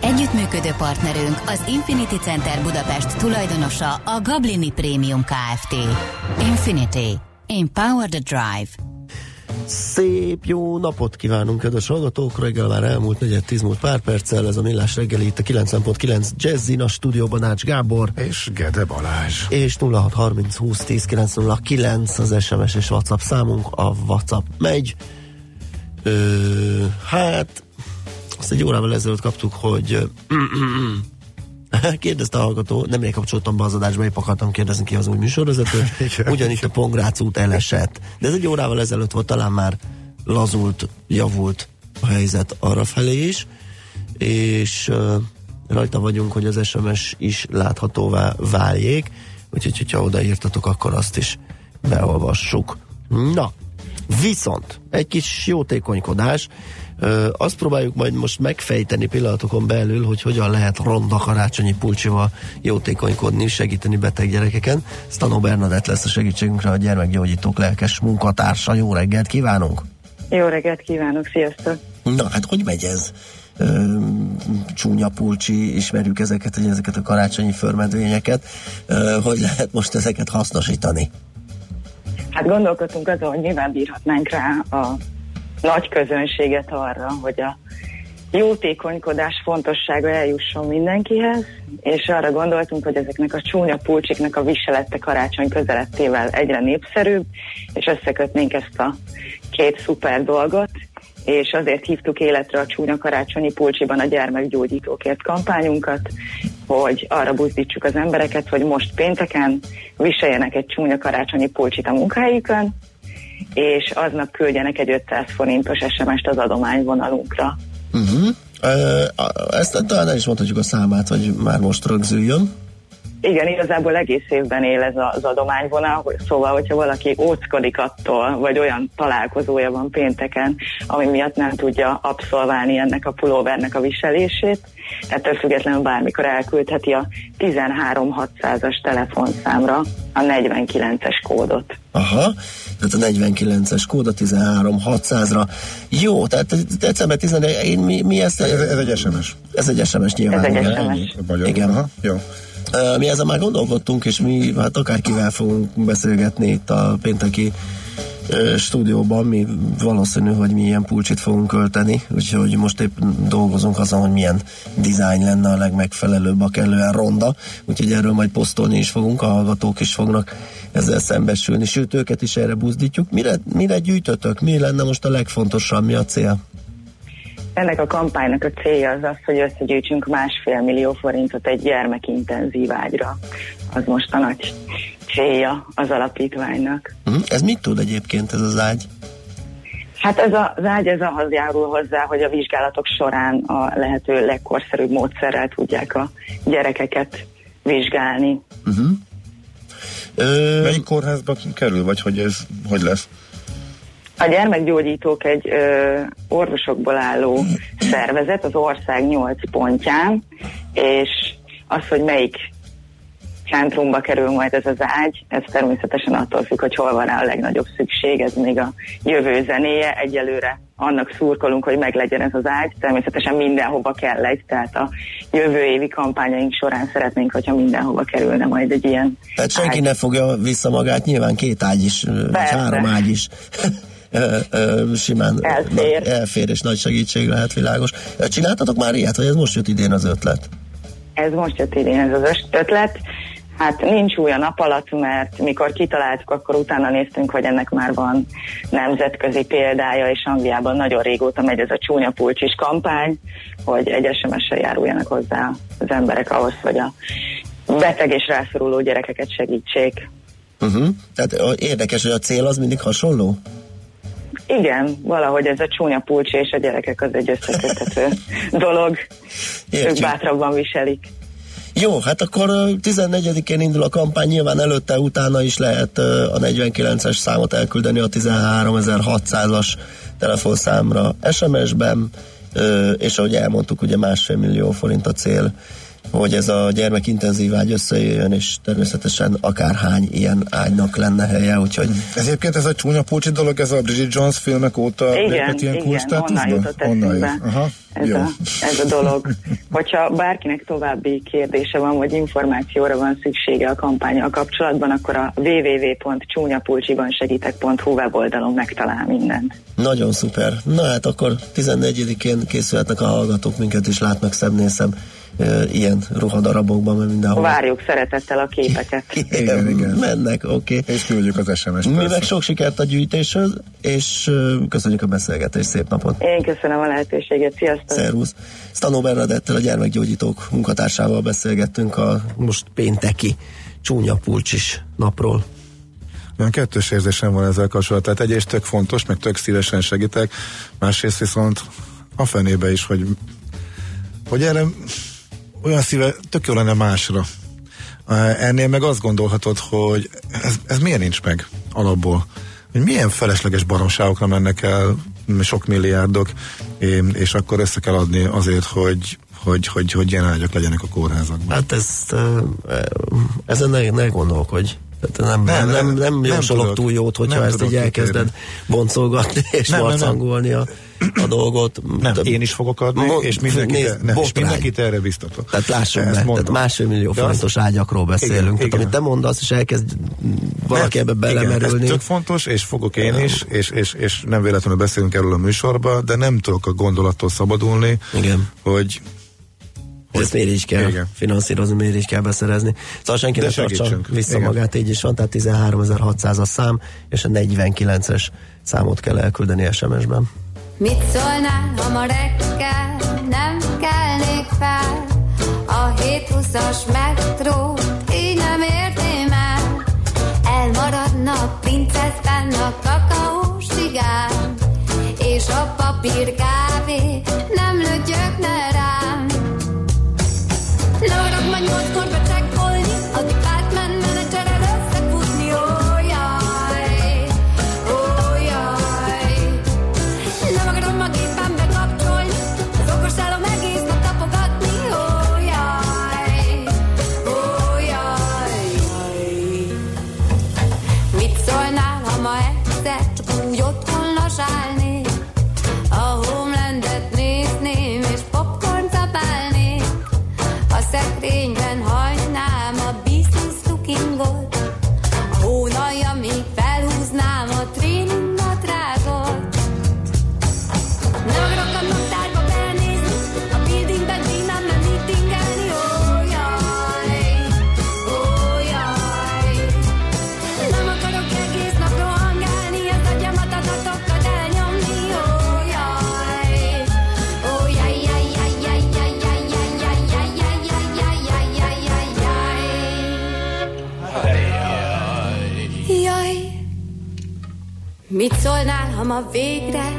Együttműködő partnerünk az Infinity Center Budapest tulajdonosa a Gablini Premium Kft. Infinity. Empower the Drive. Szép jó napot kívánunk, kedves hallgatók! Reggel már elmúlt negyed tíz múlt pár perccel, ez a Millás reggeli itt a 90.9 Jazzin, a stúdióban Ács Gábor. És Gede Balázs. És 0630 20 10 909 az SMS és WhatsApp számunk, a WhatsApp megy. Ö, hát, azt egy órával ezelőtt kaptuk, hogy Kérdezte a hallgató, nem kapcsoltam be az adásba, épp akartam kérdezni ki az új műsorvezető, ugyanis a Pongrác út elesett. De ez egy órával ezelőtt volt, talán már lazult, javult a helyzet arra felé is, és uh, rajta vagyunk, hogy az SMS is láthatóvá váljék, úgyhogy hogyha odaírtatok, akkor azt is beolvassuk. Na, viszont egy kis jótékonykodás, Ö, azt próbáljuk majd most megfejteni pillanatokon belül, hogy hogyan lehet ronda karácsonyi pulcsival jótékonykodni, segíteni beteg gyerekeken. Stanó Bernadett lesz a segítségünkre a gyermekgyógyítók lelkes munkatársa. Jó reggelt kívánunk! Jó reggelt kívánok, sziasztok! Na, hát hogy megy ez? Ö, csúnya pulcsi, ismerjük ezeket, hogy ezeket a karácsonyi förmedvényeket. Ö, hogy lehet most ezeket hasznosítani? Hát gondolkodtunk azon, hogy nyilván bírhatnánk rá a nagy közönséget arra, hogy a jótékonykodás fontossága eljusson mindenkihez, és arra gondoltunk, hogy ezeknek a csúnya pulcsiknak a viselette karácsony közelettével egyre népszerűbb, és összekötnénk ezt a két szuper dolgot, és azért hívtuk életre a csúnya karácsonyi pulcsiban a gyermekgyógyítókért kampányunkat, hogy arra buzdítsuk az embereket, hogy most pénteken viseljenek egy csúnya karácsonyi pulcsit a munkahelyükön, és aznap küldjenek egy 500 forintos SMS-t az adományvonalunkra. Uh-huh. Ezt talán el is mondhatjuk a számát, hogy már most rögzüljön. Igen, igazából egész évben él ez az adományvonal, szóval, hogyha valaki óckodik attól, vagy olyan találkozója van pénteken, ami miatt nem tudja abszolválni ennek a pulóvernek a viselését, ettől függetlenül bármikor elküldheti a 13600-as telefonszámra a 49-es kódot. Aha, tehát a 49-es kód a 13600-ra. Jó, tehát december 11 én mi, mi ezt? Ez, ez egy SMS. Ez egy SMS nyilván. Ez egy SMS. Magyar, Igen. Aha, jó. Mi ezzel már gondolkodtunk, és mi hát akárkivel fogunk beszélgetni itt a pénteki stúdióban, mi valószínű, hogy mi ilyen pulcsit fogunk költeni, úgyhogy most épp dolgozunk azon, hogy milyen dizájn lenne a legmegfelelőbb, a kellően ronda, úgyhogy erről majd posztolni is fogunk, a hallgatók is fognak ezzel szembesülni, sőt őket is erre buzdítjuk. Mire, mire gyűjtötök? Mi lenne most a legfontosabb, mi a cél? Ennek a kampánynak a célja az az, hogy összegyűjtsünk másfél millió forintot egy gyermekintenzív ágyra. Az most a nagy célja az alapítványnak. Uh-huh. Ez mit tud egyébként ez az ágy? Hát ez a, az ágy ez ahhoz járul hozzá, hogy a vizsgálatok során a lehető legkorszerűbb módszerrel tudják a gyerekeket vizsgálni. Uh-huh. Ö... Melyik kórházba kerül, vagy hogy ez hogy lesz? A gyermekgyógyítók egy ö, orvosokból álló szervezet az ország nyolc pontján, és az, hogy melyik centrumba kerül majd ez az ágy, ez természetesen attól függ, hogy hol van rá a legnagyobb szükség, ez még a jövő zenéje, egyelőre annak szurkolunk, hogy meglegyen ez az ágy, természetesen mindenhova kell egy, tehát a jövő évi kampányaink során szeretnénk, hogyha mindenhova kerülne majd egy ilyen Tehát senki ágy. ne fogja vissza magát, nyilván két ágy is, Persze. vagy három ágy is simán elfér. Na, elfér, és nagy segítség lehet világos. Csináltatok már ilyet, vagy ez most jött idén az ötlet? Ez most jött idén ez az ötlet. Hát nincs új a nap alatt, mert mikor kitaláltuk, akkor utána néztünk, hogy ennek már van nemzetközi példája, és Angliában nagyon régóta megy ez a csúnya pulcsis kampány, hogy egy SMS-sel járuljanak hozzá az emberek ahhoz, hogy a beteg és rászoruló gyerekeket segítsék. Uh-huh. Tehát érdekes, hogy a cél az mindig hasonló? Igen, valahogy ez a csúnya pulcsi és a gyerekek az egy összeköthető dolog. Értjük. Ők bátrabban viselik. Jó, hát akkor 14-én indul a kampány, nyilván előtte, utána is lehet a 49-es számot elküldeni a 13600-as telefonszámra SMS-ben, és ahogy elmondtuk, ugye másfél millió forint a cél hogy ez a gyermekintenzív ágy összejöjjön, és természetesen akárhány ilyen ágynak lenne helye, úgyhogy... Ez egyébként ez a csúnya pulcsi dolog, ez a Bridget Jones filmek óta igen, ilyen igen, onnan jutott onnan jött. Aha, ez, jó. A, ez a dolog. Hogyha bárkinek további kérdése van, vagy információra van szüksége a kampányal kapcsolatban, akkor a www.csúnyapulcsiban segítek.hu weboldalon megtalál mindent. Nagyon szuper. Na hát akkor 14-én készülhetnek a hallgatók, minket is látnak szemnészem e, ilyen ruhadarabokban, mert mindenhol. Várjuk szeretettel a képeket. igen, igen. Mennek, oké. Okay. És küldjük az SMS-t. Mi meg sok sikert a gyűjtéshez, és köszönjük a beszélgetést, szép napot. Én köszönöm a lehetőséget, sziasztok. Szervusz. Stanó Bernadettel, a gyermekgyógyítók munkatársával beszélgettünk a most pénteki csúnya pulcsis napról. Olyan kettős érzésem van ezzel kapcsolatban. Tehát egyrészt tök fontos, meg tök szívesen segítek, másrészt viszont a fenébe is, hogy, hogy erre olyan szíve tök jó lenne másra. Ennél meg azt gondolhatod, hogy ez, ez miért nincs meg alapból? Hogy milyen felesleges baromságokra mennek el sok milliárdok, és akkor össze kell adni azért, hogy hogy, hogy, hogy ilyen ágyak legyenek a kórházakban. Hát ezt, ezen ne, ne gondolkodj. Nem, nem, nem, nem, nem jósolok túl jót, hogyha nem ezt így elkezded boncolgatni és nem, marcangolni a, a dolgot. Nem, de, én is fogok adni, mo- és, mindenkit, nézd, ne, és mindenkit erre biztatok. Tehát lássuk be, tehát másfél millió forintos ágyakról beszélünk. Igen, tehát igen. amit te mondasz, és elkezd valaki ebbe belemerülni. Igen, ez tök fontos, és fogok én is, és, és, és nem véletlenül beszélünk erről a műsorba, de nem tudok a gondolattól szabadulni, igen. hogy hogy ezt miért is kell igen. finanszírozni, miért is kell beszerezni. Szóval senki ne tartsa vissza igen. magát, így is van, tehát 13.600 a szám, és a 49-es számot kell elküldeni SMS-ben. Mit szólnál, ha ma reggel nem kelnék fel? A 720-as metró így nem értém el. Elmaradna a princeszben a kakaós cigán, és a papír kávé Mit szólnál, ha ma végre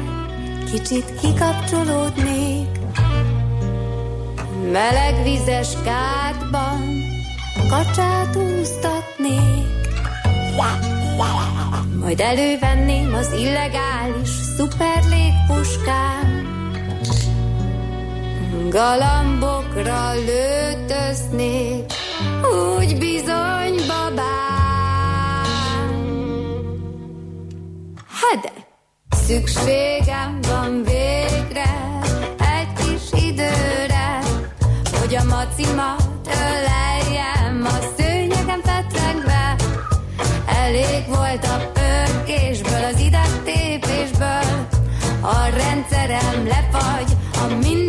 kicsit kikapcsolódnék? Meleg vizes kádban kacsát úsztatnék. Majd elővenném az illegális szuperlégpuskám. Galambokra lőtöznék, úgy bizony babám. Szükségem van végre egy kis időre, hogy a macimat öleljem a szőnyegem fetrengve. Elég volt a pörkésből, az idegtépésből, a rendszerem lefagy a minden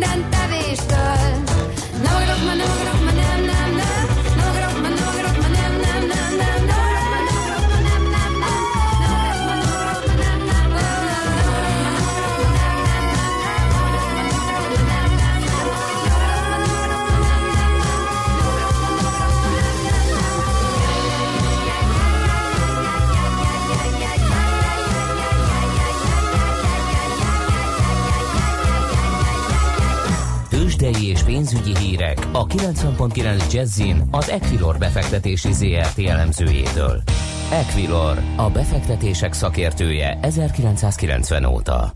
hírek a 90.9 Jazzin az Equilor befektetési ZRT elemzőjétől. Equilor, a befektetések szakértője 1990 óta.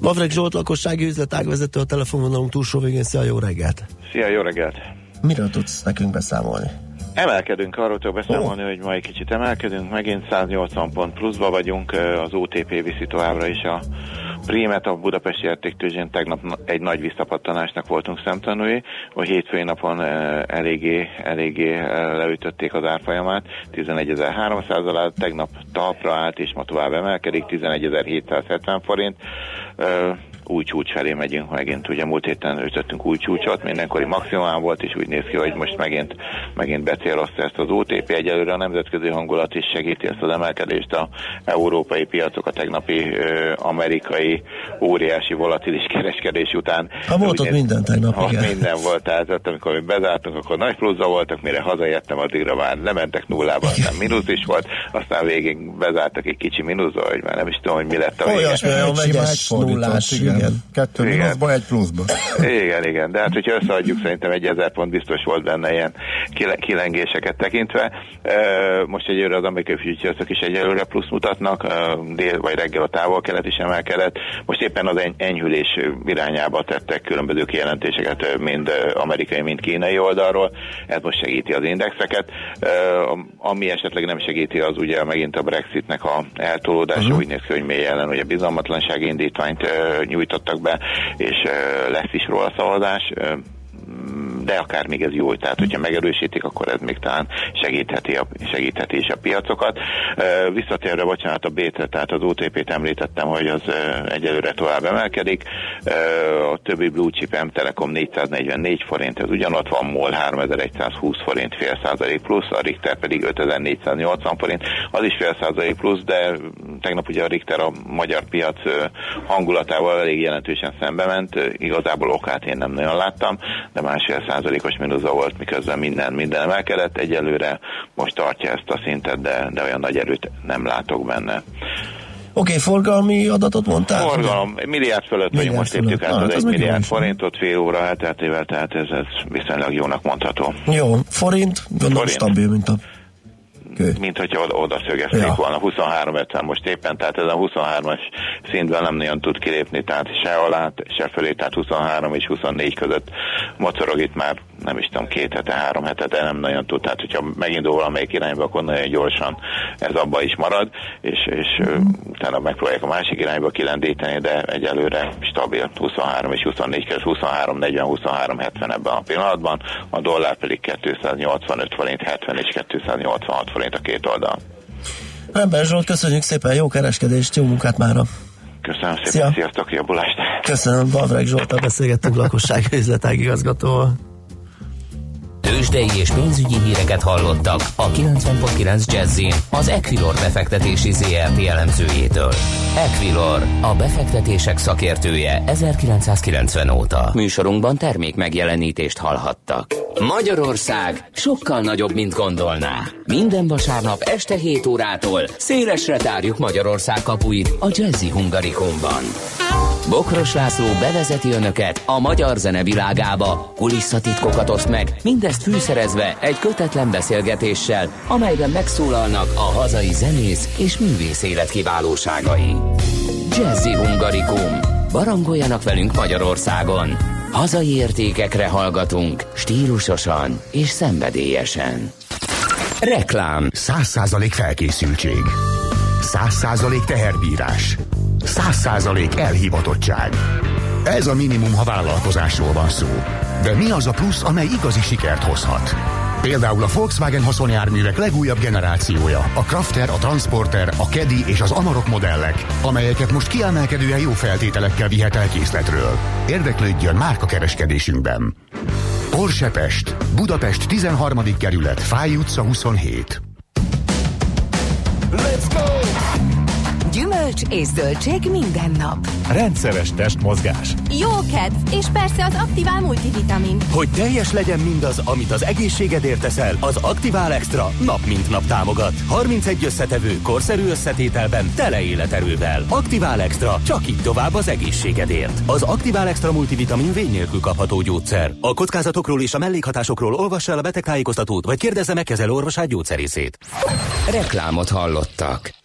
Mavrek Zsolt lakossági üzletágvezető a telefonvonalunk túlsó végén. Szia, jó reggelt! Szia, jó reggelt! Miről tudsz nekünk beszámolni? Emelkedünk, arról tudok beszámolni, oh. hogy ma egy kicsit emelkedünk, megint 180 pont pluszba vagyunk, az OTP viszi továbbra is a Prímet a Budapesti Értéktőzsén tegnap egy nagy visszapattanásnak voltunk szemtanúi, hogy hétfői napon eléggé, eléggé leütötték az árfolyamát, 11.300 alá, tegnap talpra állt és ma tovább emelkedik, 11.770 forint új csúcs felé megyünk megint. Ugye múlt héten ütöttünk új csúcsot, mindenkori maximumán volt, és úgy néz ki, hogy most megint, megint becélozta ezt az OTP. Egyelőre a nemzetközi hangulat is segíti ezt az emelkedést. A európai piacok a tegnapi ö, amerikai óriási volatilis kereskedés után. Ha volt ott minden tegnap, ott igen. minden volt, tehát amikor mi bezártunk, akkor nagy pluszza voltak, mire hazaértem, addigra már lementek nullába, aztán mínusz is volt, aztán végig bezártak egy kicsi mínuszba, hogy már nem is tudom, hogy mi lett a vége. Olyasmi, olyan nullás, igen. igen. Kettő igen. mínuszba, egy pluszba. Igen, igen, de hát hogyha összeadjuk, szerintem egy ezer pont biztos volt benne ilyen kilengéseket tekintve. Most egyelőre az amerikai futures is egyelőre plusz mutatnak, dél vagy reggel a távol-kelet is emelkedett. Most éppen az enyhülés irányába tettek különböző kijelentéseket, mind amerikai, mind kínai oldalról. Ez most segíti az indexeket. Ami esetleg nem segíti, az ugye megint a Brexitnek a eltolódása, uh-huh. úgy néz ki, hogy mély ellen, ugye bizalmatlansági indítványt nyújtottak be, és lesz is róla szavazás de akár még ez jó, tehát hogyha megerősítik, akkor ez még talán segítheti, a, segítheti is a piacokat. Visszatérve, bocsánat, a B-tre, tehát az OTP-t említettem, hogy az egyelőre tovább emelkedik. A többi Blue Chip M Telekom 444 forint, ez ugyanott van, MOL 3120 forint, fél százalék plusz, a Richter pedig 5480 forint, az is fél százalék plusz, de tegnap ugye a Richter a magyar piac hangulatával elég jelentősen szembe ment, igazából okát én nem nagyon láttam, de másfél százalékos mínuszba volt, miközben minden, minden emelkedett. Egyelőre most tartja ezt a szintet, de, de olyan nagy erőt nem látok benne. Oké, okay, forgalmi adatot mondtál? Forgalom, milliárd fölött vagyunk, most léptük át ah, az egy milliárd forintot fél óra elteltével, tehát ez, ez viszonylag jónak mondható. Jó, forint, gondolom forint. stabil, mint a kő. Mint hogyha oda, oda szögezték ja. volna. 23-50 most éppen, tehát ez a 23-as szintben nem nagyon tud kilépni, tehát se alá, se fölé, tehát 23 és 24 között mocorog itt már nem is tudom, két hete, három hete, de nem nagyon tud. Tehát, hogyha megindul valamelyik irányba, akkor nagyon gyorsan ez abba is marad, és, és mm. utána megpróbálják a másik irányba kilendíteni, de egyelőre stabil 23 és 24 között, 23, 40, 23, 70 ebben a pillanatban, a dollár pedig 285 forint, 70 és 286 forint a két oldal. Ember Zsolt, köszönjük szépen, jó kereskedést, jó munkát mára! Köszönöm szépen, Szia. sziasztok, jobbulást! Köszönöm, Bavreg Zsoltal beszélgettünk lakosság üzletágigazgatóval. Tőzsdei és pénzügyi híreket hallottak a 90.9 jazz az Equilor befektetési ZRT elemzőjétől. Equilor, a befektetések szakértője 1990 óta. Műsorunkban termék megjelenítést hallhattak. Magyarország sokkal nagyobb, mint gondolná. Minden vasárnap este 7 órától szélesre tárjuk Magyarország kapuit a Jazzy Hungarikumban. Bokros László bevezeti önöket a magyar zene világába, kulisszatitkokat oszt meg, mindezt fűszerezve egy kötetlen beszélgetéssel, amelyben megszólalnak a hazai zenész és művész élet kiválóságai. Jazzy Hungarikum. Barangoljanak velünk Magyarországon. Hazai értékekre hallgatunk, stílusosan és szenvedélyesen. Reklám. Száz százalék felkészültség. Száz százalék teherbírás. Száz százalék elhivatottság. Ez a minimum, ha vállalkozásról van szó. De mi az a plusz, amely igazi sikert hozhat? Például a Volkswagen haszonjárművek legújabb generációja, a Crafter, a Transporter, a Kedi és az Amarok modellek, amelyeket most kiemelkedően jó feltételekkel vihet el készletről. Érdeklődjön márka kereskedésünkben. Porsche Pest, Budapest 13. kerület, Fáj utca 27. Let's go! Gyümölcs és zöldség minden nap. Rendszeres testmozgás. Jó kedv, és persze az Aktivál multivitamin. Hogy teljes legyen mindaz, amit az egészségedért teszel, az Aktivál Extra nap mint nap támogat. 31 összetevő, korszerű összetételben, tele életerővel. Aktivál Extra, csak így tovább az egészségedért. Az Aktivál Extra multivitamin vény nélkül kapható gyógyszer. A kockázatokról és a mellékhatásokról olvassa el a betegtájékoztatót, vagy kérdezze meg kezelő orvosát gyógyszerészét. Reklámot hallottak.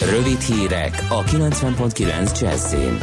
Rövid hírek a 90.9 Jazzin.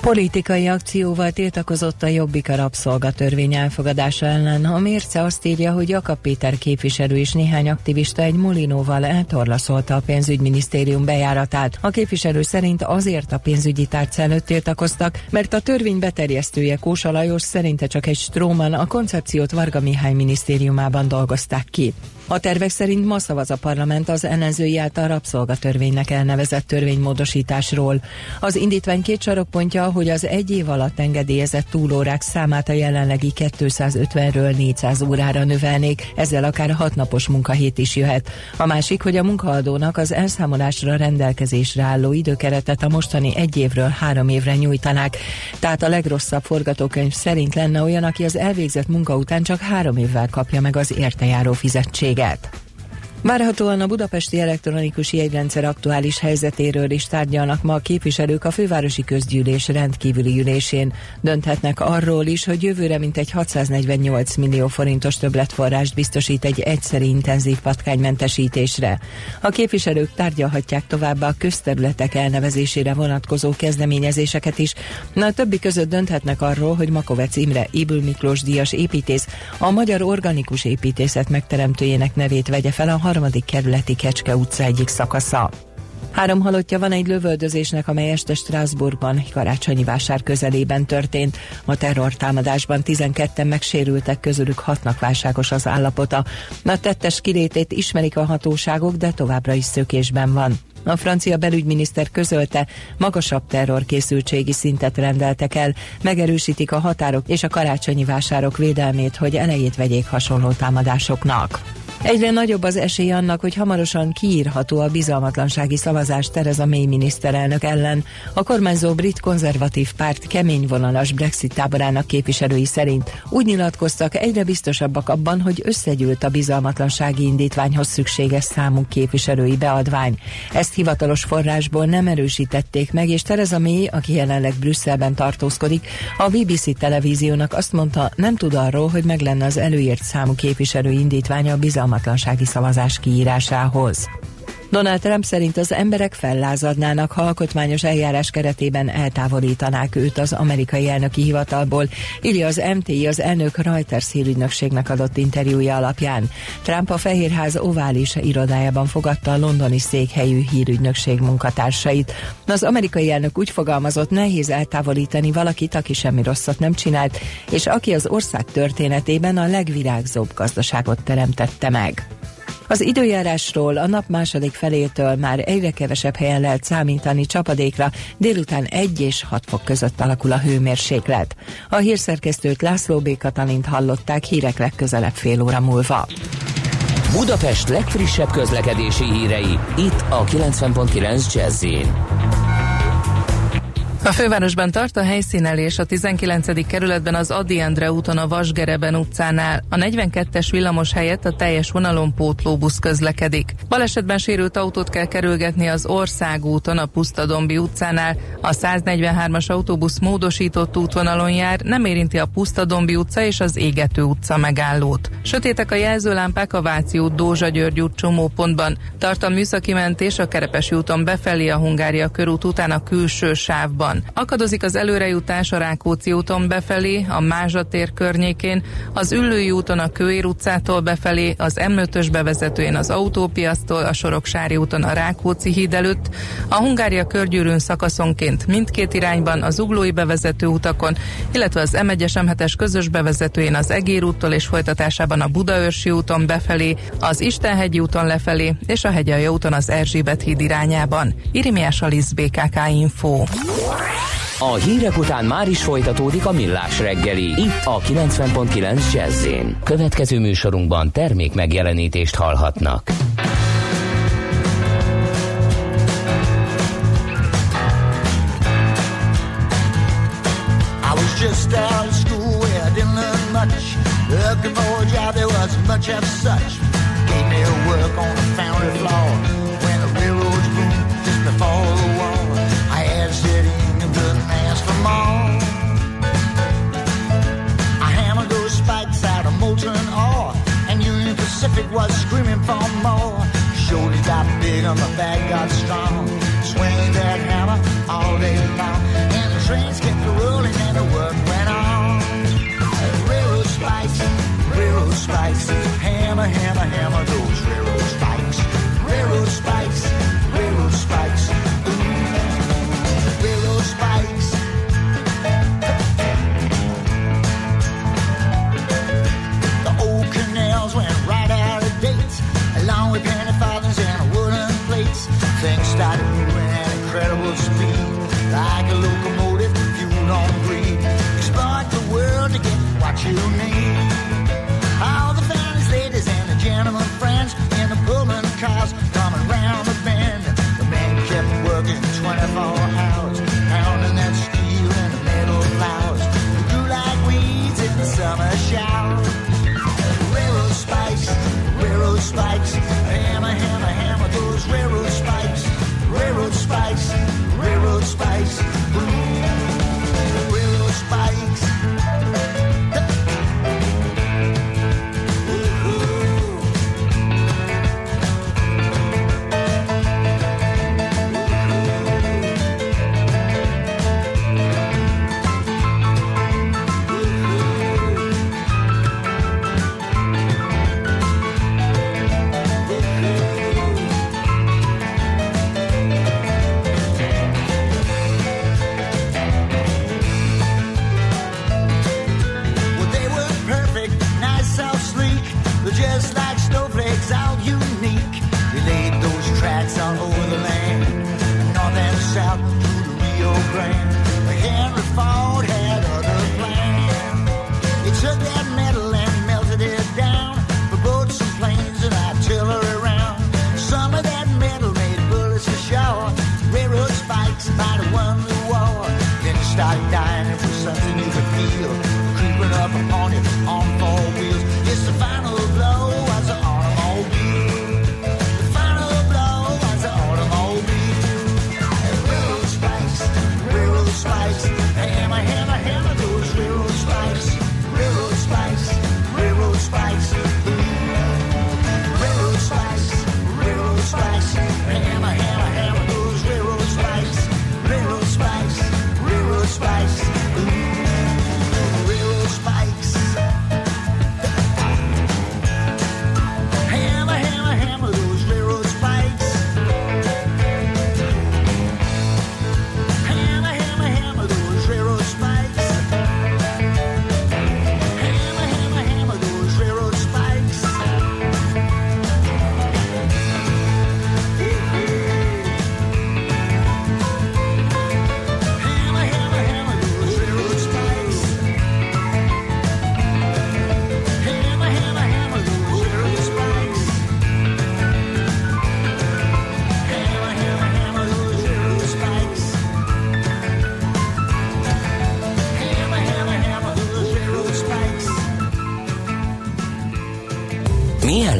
Politikai akcióval tiltakozott a Jobbik a rabszolgatörvény elfogadása ellen. A mérce azt írja, hogy Jakab Péter képviselő és néhány aktivista egy molinóval eltorlaszolta a pénzügyminisztérium bejáratát. A képviselő szerint azért a pénzügyi tárc előtt tiltakoztak, mert a törvény beterjesztője Kósa Lajos szerinte csak egy stróman a koncepciót Varga Mihály minisztériumában dolgozták ki. A tervek szerint ma szavaz a parlament az ellenzői által rabszolgatörvénynek elnevezett törvénymódosításról. Az indítvány két sarokpontja, hogy az egy év alatt engedélyezett túlórák számát a jelenlegi 250-ről 400 órára növelnék, ezzel akár hat napos munkahét is jöhet. A másik, hogy a munkaadónak az elszámolásra rendelkezésre álló időkeretet a mostani egy évről három évre nyújtanák. Tehát a legrosszabb forgatókönyv szerint lenne olyan, aki az elvégzett munka után csak három évvel kapja meg az értejáró fizetség véget. Várhatóan a budapesti elektronikus jegyrendszer aktuális helyzetéről is tárgyalnak ma a képviselők a fővárosi közgyűlés rendkívüli ülésén. Dönthetnek arról is, hogy jövőre mintegy 648 millió forintos többletforrást biztosít egy egyszeri intenzív patkánymentesítésre. A képviselők tárgyalhatják továbbá a közterületek elnevezésére vonatkozó kezdeményezéseket is, Na, a többi között dönthetnek arról, hogy Makovec Imre Ibül Miklós díjas építész a magyar organikus építészet megteremtőjének nevét vegye fel a harmadik kerületi Kecske utca egyik szakasza. Három halottja van egy lövöldözésnek, amely este Strasbourgban, karácsonyi vásár közelében történt. A terrortámadásban 12-en megsérültek, közülük hatnak válságos az állapota. A tettes kilétét ismerik a hatóságok, de továbbra is szökésben van. A francia belügyminiszter közölte, magasabb terrorkészültségi szintet rendeltek el, megerősítik a határok és a karácsonyi vásárok védelmét, hogy elejét vegyék hasonló támadásoknak. Egyre nagyobb az esély annak, hogy hamarosan kiírható a bizalmatlansági szavazás Tereza May miniszterelnök ellen. A kormányzó brit konzervatív párt kemény vonalas Brexit táborának képviselői szerint úgy nyilatkoztak, egyre biztosabbak abban, hogy összegyűlt a bizalmatlansági indítványhoz szükséges számú képviselői beadvány. Ezt hivatalos forrásból nem erősítették meg, és Tereza May, aki jelenleg Brüsszelben tartózkodik, a BBC televíziónak azt mondta, nem tud arról, hogy meg lenne az előírt számú képviselő indítványa a bizalmatlansági bizalmatlansági szavazás kiírásához. Donald Trump szerint az emberek fellázadnának, ha alkotmányos eljárás keretében eltávolítanák őt az amerikai elnöki hivatalból, írja az MTI az elnök Reuters hírügynökségnek adott interjúja alapján. Trump a Fehérház ovális irodájában fogadta a londoni székhelyű hírügynökség munkatársait. Az amerikai elnök úgy fogalmazott, nehéz eltávolítani valakit, aki semmi rosszat nem csinált, és aki az ország történetében a legvirágzóbb gazdaságot teremtette meg. Az időjárásról a nap második felétől már egyre kevesebb helyen lehet számítani csapadékra, délután 1 és 6 fok között alakul a hőmérséklet. A hírszerkesztőt László B. Katalint hallották hírek legközelebb fél óra múlva. Budapest legfrissebb közlekedési hírei, itt a 90.9 jazz a fővárosban tart a helyszínelés a 19. kerületben az Adi Endre úton a Vasgereben utcánál. A 42-es villamos helyett a teljes vonalon pótlóbusz közlekedik. Balesetben sérült autót kell kerülgetni az Országúton a Pusztadombi utcánál. A 143-as autóbusz módosított útvonalon jár, nem érinti a Pusztadombi utca és az Égető utca megállót. Sötétek a jelzőlámpák a Váci út Dózsa György út csomópontban. Tart a műszaki mentés a Kerepesi úton befelé a Hungária körút után a külső sávban. Akadozik az előrejutás a Rákóczi úton befelé, a Mázsa tér környékén, az Üllői úton a Kőér utcától befelé, az M5-ös bevezetőjén az autópiasztól, a Soroksári úton a Rákóczi híd előtt, a Hungária körgyűrűn szakaszonként mindkét irányban az Uglói bevezető utakon, illetve az M1-es M7-es közös bevezetőjén az Egér úttól és folytatásában a Budaörsi úton befelé, az Istenhegyi úton lefelé és a Hegyalja úton az Erzsébet híd irányában. Irimiás Alisz BKK Info. A hírek után már is folytatódik a millás reggeli. Itt a 90.9 jazz Következő műsorunkban termék megjelenítést hallhatnak. I was just out of school where I didn't learn much. Looking for a job, there was much of such. Gave me a work on the foundry floor. More. I hammered those spikes out of molten ore, and Union Pacific was screaming for more. Shoulders got big and my back got strong. Swinging that hammer all day long, and the trains kept rolling and the work went on. Railroad spikes, railroad spikes, hammer, hammer, hammer those railroad spikes. Railroad spikes, Things started moving at incredible speed, like a locomotive fueled on greed. Exploit the world get what you need.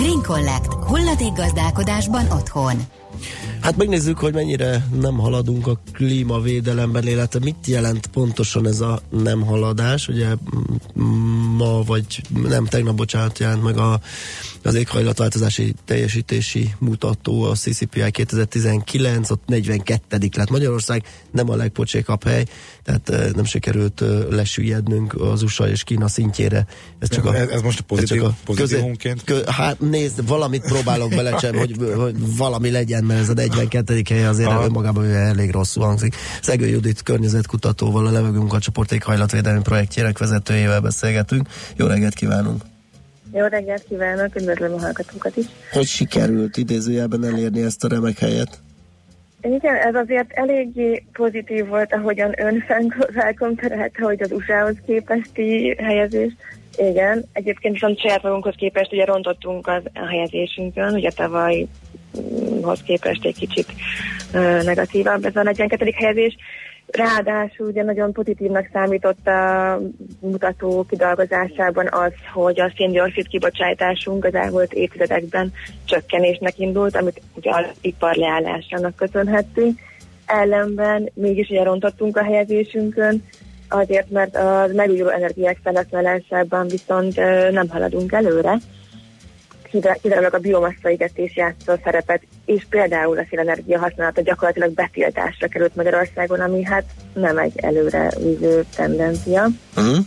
Green Collect. Hulladékgazdálkodásban otthon. Hát megnézzük, hogy mennyire nem haladunk a klímavédelemben, illetve mit jelent pontosan ez a nem haladás. Ugye mm, ma, vagy nem, tegnap, bocsánat, jelent meg a, az éghajlatváltozási teljesítési mutató, a CCPI 2019, ott 42 lett Magyarország, nem a legpocsékabb hely, tehát eh, nem sikerült lesüllyednünk az USA és Kína szintjére. Ez, csak a, Ez- ez most a pozitív- ez csak a pozitívumként? Kö, hát nézd, valamit próbálok belecsem, hogy, hogy valami legyen mert ez a 42. helye azért Aha. önmagában elég rosszul hangzik. Szegő Judit környezetkutatóval, a levegőmunkacsoport éghajlatvédelmi projektjének vezetőjével beszélgetünk. Jó reggelt kívánunk! Jó reggelt kívánok, üdvözlöm a hallgatókat is. Hogy sikerült idézőjelben elérni ezt a remek helyet? Igen, ez azért eléggé pozitív volt, ahogyan ön fel- felkomperelte, hogy az USA-hoz képesti helyezés. Igen, egyébként viszont saját magunkhoz képest ugye rontottunk az, a helyezésünkön, ugye tavalyhoz képest egy kicsit ö, negatívabb ez a 42. helyezés. Ráadásul ugye nagyon pozitívnak számított a mutató kidolgozásában az, hogy a széndiokszid kibocsátásunk az elmúlt évtizedekben csökkenésnek indult, amit ugye az ipar leállásának köszönhettünk. Ellenben mégis ugye rontottunk a helyezésünkön, azért, mert a megújuló energiák felhasználásában viszont nem haladunk előre. Kizárólag a biomassa égetés játszott szerepet, és például a szélenergia használata gyakorlatilag betiltásra került Magyarországon, ami hát nem egy előre vívő tendencia. Uh-huh.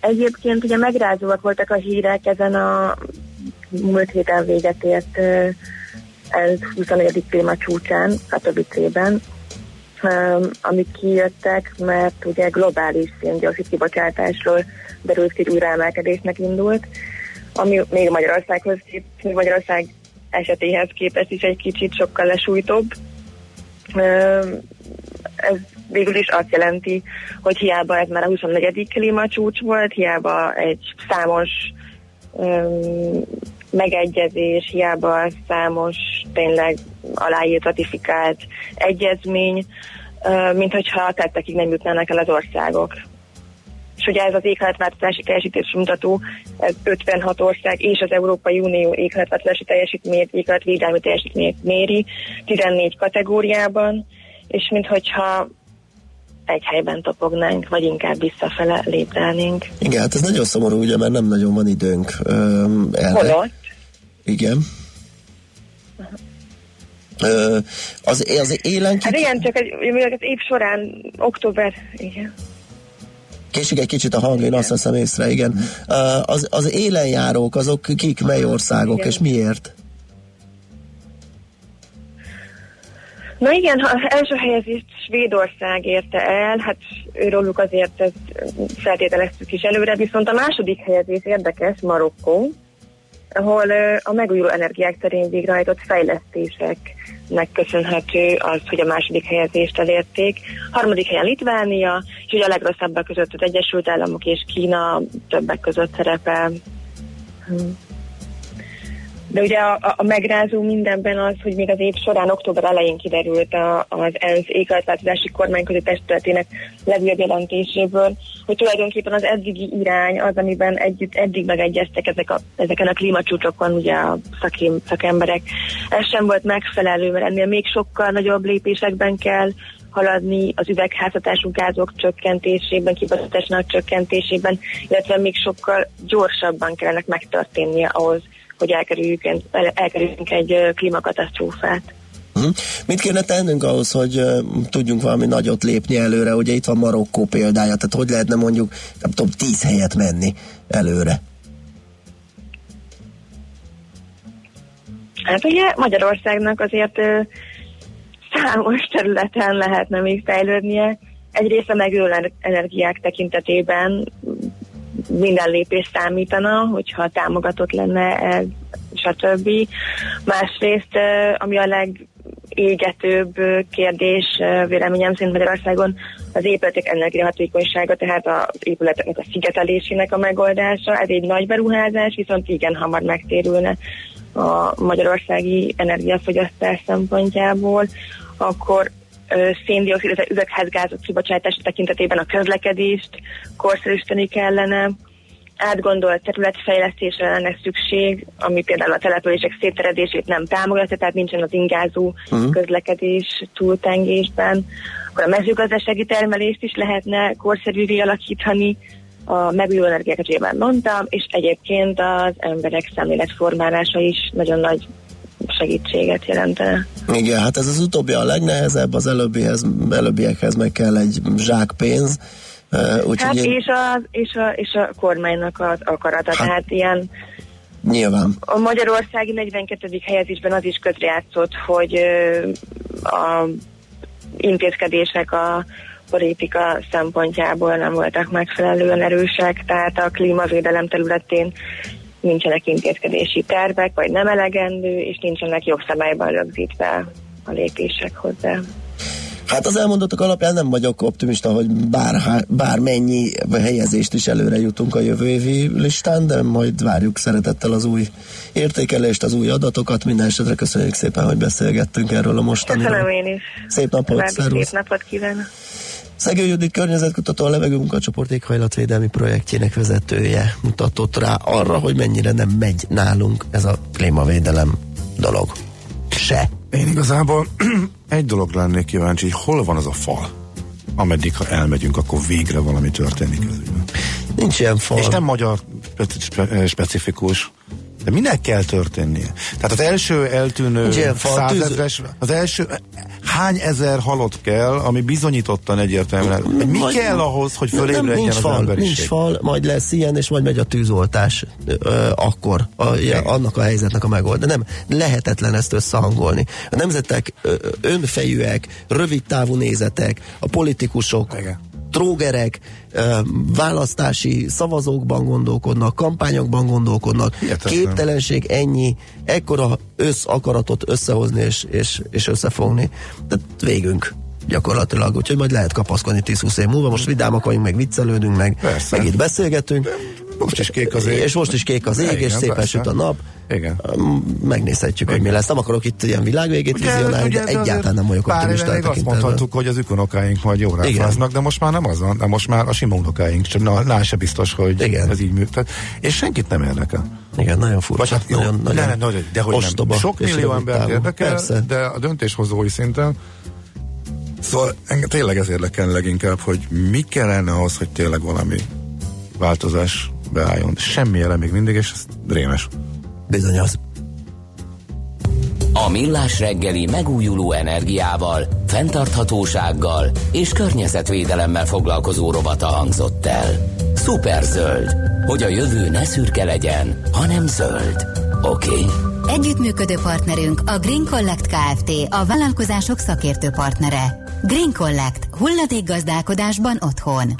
Egyébként ugye megrázóak voltak a hírek ezen a múlt héten véget ért ez 24. klíma csúcsán, Katowice-ben, amik kijöttek, mert ugye globális széndiokszid kibocsátásról derült ki, hogy újraemelkedésnek indult, ami még Magyarországhoz, kép- még Magyarország esetéhez képest is egy kicsit sokkal lesújtóbb. Ez végül is azt jelenti, hogy hiába ez már a 24. klímacsúcs volt, hiába egy számos um, megegyezés, hiába számos tényleg aláírt, ratifikált egyezmény, mint hogyha tettekig nem jutnának el az országok. És ugye ez az éghajlatváltozási teljesítési mutató, ez 56 ország és az Európai Unió éghajlatváltozási teljesítményét, éghajlatvédelmi teljesítményét méri 14 kategóriában, és minthogyha egy helyben topognánk, vagy inkább visszafele lépdelnénk. Igen, hát ez nagyon szomorú, ugye, mert nem nagyon van időnk öm, erre. Holott? Igen. Ö, az, az élen Hát igen, csak mivel az év során, október, igen. Késik egy kicsit a hang, én azt veszem észre, igen. Ö, az, az élenjárók, azok kik, mely országok, Igen. és miért? Na igen, ha első helyezést Svédország érte el, hát őróluk azért ezt feltételeztük is előre, viszont a második helyezés érdekes, Marokkó, ahol a megújuló energiák terén végrehajtott fejlesztéseknek köszönhető az, hogy a második helyezést elérték. Harmadik helyen Litvánia, és ugye a legrosszabbak között az Egyesült Államok és Kína többek között szerepel. Hm. De ugye a, a, megrázó mindenben az, hogy még az év során, október elején kiderült a, az ENSZ éghajlatváltozási kormányközi testületének legújabb jelentéséből, hogy tulajdonképpen az eddigi irány az, amiben együtt eddig megegyeztek ezek a, ezeken a klímacsúcsokon ugye a szakim, szakemberek. Ez sem volt megfelelő, mert ennél még sokkal nagyobb lépésekben kell haladni az üvegházhatású gázok csökkentésében, kibocsátásnak csökkentésében, illetve még sokkal gyorsabban kellene megtörténnie ahhoz, hogy elkerüljük, el- elkerüljünk egy klímakatasztrófát. Uh-huh. Mit kéne tennünk ahhoz, hogy uh, tudjunk valami nagyot lépni előre? Ugye itt van Marokkó példája, tehát hogy lehetne mondjuk, nem tudom, tíz helyet menni előre? Hát ugye Magyarországnak azért ö, számos területen lehetne még fejlődnie. Egyrészt a megújuló energiák tekintetében minden lépés számítana, hogyha támogatott lenne ez, stb. Másrészt, ö, ami a legégetőbb ö, kérdés ö, véleményem szerint Magyarországon az épületek energiahatékonysága, tehát az épületeknek a szigetelésének a megoldása. Ez egy nagy beruházás, viszont igen hamar megtérülne a magyarországi energiafogyasztás szempontjából, akkor széndiokszid, illetve üvegházgázok kibocsátás tekintetében a közlekedést korszerűsíteni kellene, átgondolt területfejlesztésre lenne szükség, ami például a települések széteredését nem támogatja, tehát nincsen az ingázó Mhm. közlekedés túltengésben. Akkor a mezőgazdasági termelést is lehetne korszerűvé alakítani, a megújuló energiákat mondtam, és egyébként az emberek szemléletformálása is nagyon nagy segítséget jelentene. Igen, hát ez az utóbbi a legnehezebb, az előbbihez, előbbiekhez meg kell egy zsák pénz. Úgyhogy Hát én- és a, és, a, és a kormánynak az akarata, hát, tehát ilyen Nyilván. A magyarországi 42. helyezésben az is közrejátszott, hogy a intézkedések a politika szempontjából nem voltak megfelelően erősek, tehát a klímavédelem területén nincsenek intézkedési tervek, vagy nem elegendő, és nincsenek jogszabályban rögzítve a lépések hozzá. Hát az elmondottak alapján nem vagyok optimista, hogy bár, bármennyi helyezést is előre jutunk a jövő évi listán, de majd várjuk szeretettel az új értékelést, az új adatokat. Minden esetre köszönjük szépen, hogy beszélgettünk erről a mostaniról. Köszönöm én is. Szép napot, szervusz. Szép napot kívánok. Szegő Judit környezetkutató a levegő munkacsoport éghajlatvédelmi projektjének vezetője mutatott rá arra, hogy mennyire nem megy nálunk ez a klímavédelem dolog. Se. Én igazából egy dolog lennék kíváncsi, hogy hol van az a fal, ameddig, ha elmegyünk, akkor végre valami történik ügyben. Nincs ilyen fal. És nem magyar spe- specifikus, de minek kell történnie? Tehát az első eltűnő százezres, az első hány ezer halott kell, ami bizonyítottan egyértelműen, mi Majd- kell ahhoz, hogy fölébredjen nincs az fal, emberiség? nincs fal, majd lesz ilyen, és majd megy a tűzoltás ö, akkor, a, ja, annak a helyzetnek a megold. Nem, lehetetlen ezt összehangolni. A nemzetek ö, önfejűek, rövid távú nézetek, a politikusok, trógerek, választási szavazókban gondolkodnak, kampányokban gondolkodnak, Hihetetlen. képtelenség ennyi, ekkora összakaratot összehozni és, és, és összefogni. Tehát végünk gyakorlatilag, úgyhogy majd lehet kapaszkodni 10-20 év múlva, most vidámak vagyunk, meg viccelődünk, meg, Persze. meg itt beszélgetünk. Most is kék az ég. És most is kék az ég, Igen, és szépen persze. süt a nap. Igen. Megnézhetjük, hogy mi lesz. Nem akarok itt ilyen világvégét vizionálni, de azért egyáltalán nem vagyok pár optimista még azt mondhattuk, hogy az ükunokáink majd jól Igen. ráfáznak, de most már nem az van, de most már a sima unokáink, csak na, na se biztos, hogy Igen. ez így működik. És senkit nem érdekel. Igen, nagyon furcsa. Vagy hát jó, nagyon, nagyon ne, ne, de hogy ostoba nem. Sok millió ember érdekel, Persze. de a döntéshozói szinten Szóval engem tényleg ez érdekel leginkább, hogy mi kellene ahhoz, hogy tényleg valami változás beálljon. Semmi jelen még mindig, és ez rémes. Bizony az. A Millás reggeli megújuló energiával, fenntarthatósággal és környezetvédelemmel foglalkozó rovata hangzott el. Superzöld, hogy a jövő ne szürke legyen, hanem zöld. Oké? Okay? Együttműködő partnerünk a Green Collect Kft. a vállalkozások szakértő partnere. Green Collect. Hulladékgazdálkodásban otthon.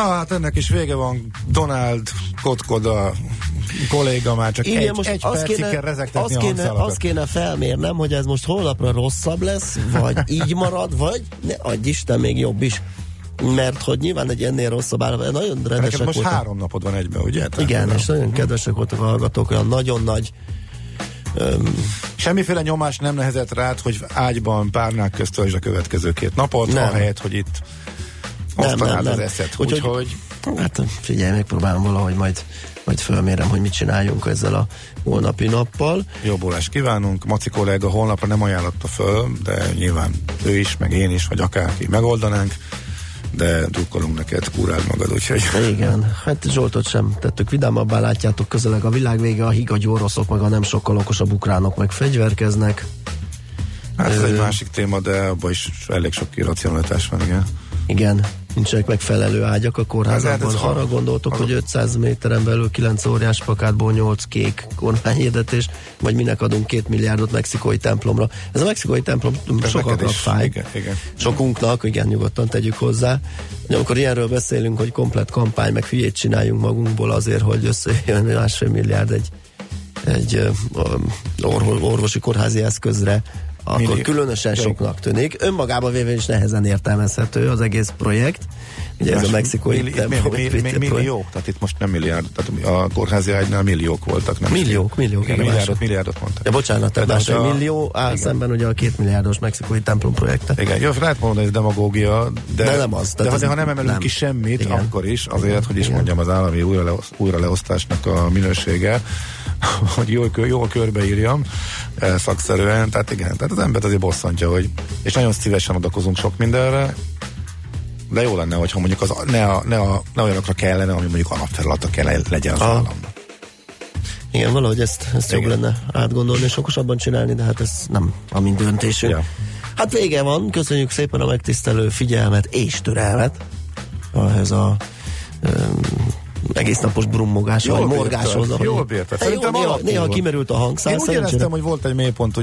Na hát ennek is vége van. Donald Kotkoda kolléga már csak Igen, egy, most egy azt percig kéne, kell azt, kéne, azt kéne felmérnem, hogy ez most holnapra rosszabb lesz, vagy így marad, vagy ne adj Isten még jobb is. Mert hogy nyilván egy ennél rosszabb állapot, nagyon Neked rendesek most voltak. három napod van egyben, ugye? Tehát Igen, nem- és nagyon kedvesek voltak a hallgatók, olyan nagyon nagy öm, Semmiféle nyomás nem nehezett rád, hogy ágyban párnák közt a következő két napot, Nem. ahelyett, hogy itt Nem, osztanád nem, az nem. eszet. Úgyhogy- Úgyhogy Hát figyelj, megpróbálom valahogy majd, majd fölmérem, hogy mit csináljunk ezzel a holnapi nappal. jobbulást kívánunk. Maci kollega holnapra nem ajánlotta föl, de nyilván ő is, meg én is, vagy akárki megoldanánk, de drukkolunk neked, kúráld magad, úgyhogy Igen, hát Zsoltot sem tettük vidámabbá, látjátok közeleg a világ vége, a higagy oroszok, meg a nem sokkal okosabb ukránok meg fegyverkeznek. hát ez Ö, egy másik téma, de abban is elég sok irracionalitás van, igen. Igen, nincsenek megfelelő ágyak a Hát, kórházakban. ez Arra gondoltok, hogy 500 méteren belül 9 óriás plakátból 8 kék kormányhirdetés, vagy minek adunk 2 milliárdot mexikói templomra. Ez a mexikói templom Ez sokaknak fáj. Igen, igen. Sokunknak, igen, nyugodtan tegyük hozzá. De amikor ilyenről beszélünk, hogy komplet kampány, meg hülyét csináljunk magunkból azért, hogy összejön másfél milliárd egy, egy orvo- orvosi kórházi eszközre, akkor Millió. különösen soknak tűnik. Önmagában véve is nehezen értelmezhető az egész projekt. Ugye ez a mexikói milli, templom mi, mi, mi, milliók, tehát itt most nem milliárd, tehát a kórházi ágynál milliók voltak. Nem Milliók, milliók, Igen, igen, milliárdot, milliárdot mondtak. Ja, bocsánat, tehát másfél a- millió áll igen. szemben ugye a két milliárdos mexikói templom projekte. Igen, jó, lehet mondani, ez demagógia, de, De nem az, De, de, ha nem emelünk nem. ki semmit, Igen. akkor is, azért, hogy is mondjam, az állami újra, leoszt, újra leosztásnak a minősége, hogy jól, jól körbeírjam eh, szakszerűen, tehát igen, tehát az embert azért bosszantja, hogy, és nagyon szívesen adakozunk sok mindenre, de jó lenne, hogyha mondjuk az, ne, a, ne, a, ne olyanokra kellene, ami mondjuk alapfeladata kell legyen az államnak. Igen, valahogy ezt, ezt jobb lenne átgondolni és okosabban csinálni, de hát ez nem a mi döntésünk. Ja. Hát vége van, köszönjük szépen a megtisztelő figyelmet és türelmet ehhez a um, egész napos brummogás, vagy morgáshoz. bírtad, ahogy- jól bírtad. Hát Szerintem néha, néha kimerült a hangszál, Én úgy éreztem, hogy volt egy mélypont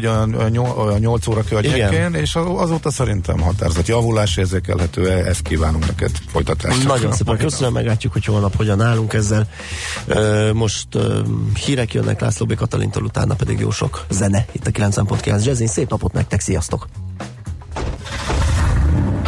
nyol- a 8 óra környékén, és az- azóta szerintem határozott javulás érzékelhető, e- ezt kívánunk neked folytatást. Nagyon szépen köszönöm, meglátjuk, hogy holnap hogyan állunk ezzel. Most hírek jönnek László B. Katalintól, utána pedig jó sok zene itt a 90.9 Jazzin. Szép napot nektek, sziasztok!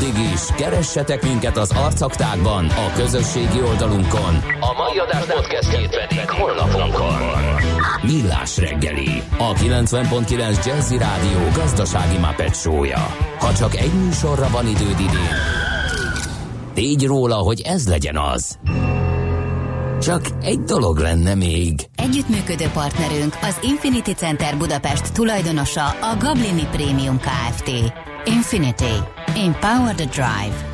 Addig is, keressetek minket az arcaktákban, a közösségi oldalunkon. A mai adás podcastjét pedig holnapunkon. Millás reggeli, a 90.9 Jazzy Rádió gazdasági Muppet show-ja. Ha csak egy műsorra van időd idén, tégy róla, hogy ez legyen az. Csak egy dolog lenne még. Együttműködő partnerünk az Infinity Center Budapest tulajdonosa a Gablini Premium Kft. Infinity. Empower the Drive.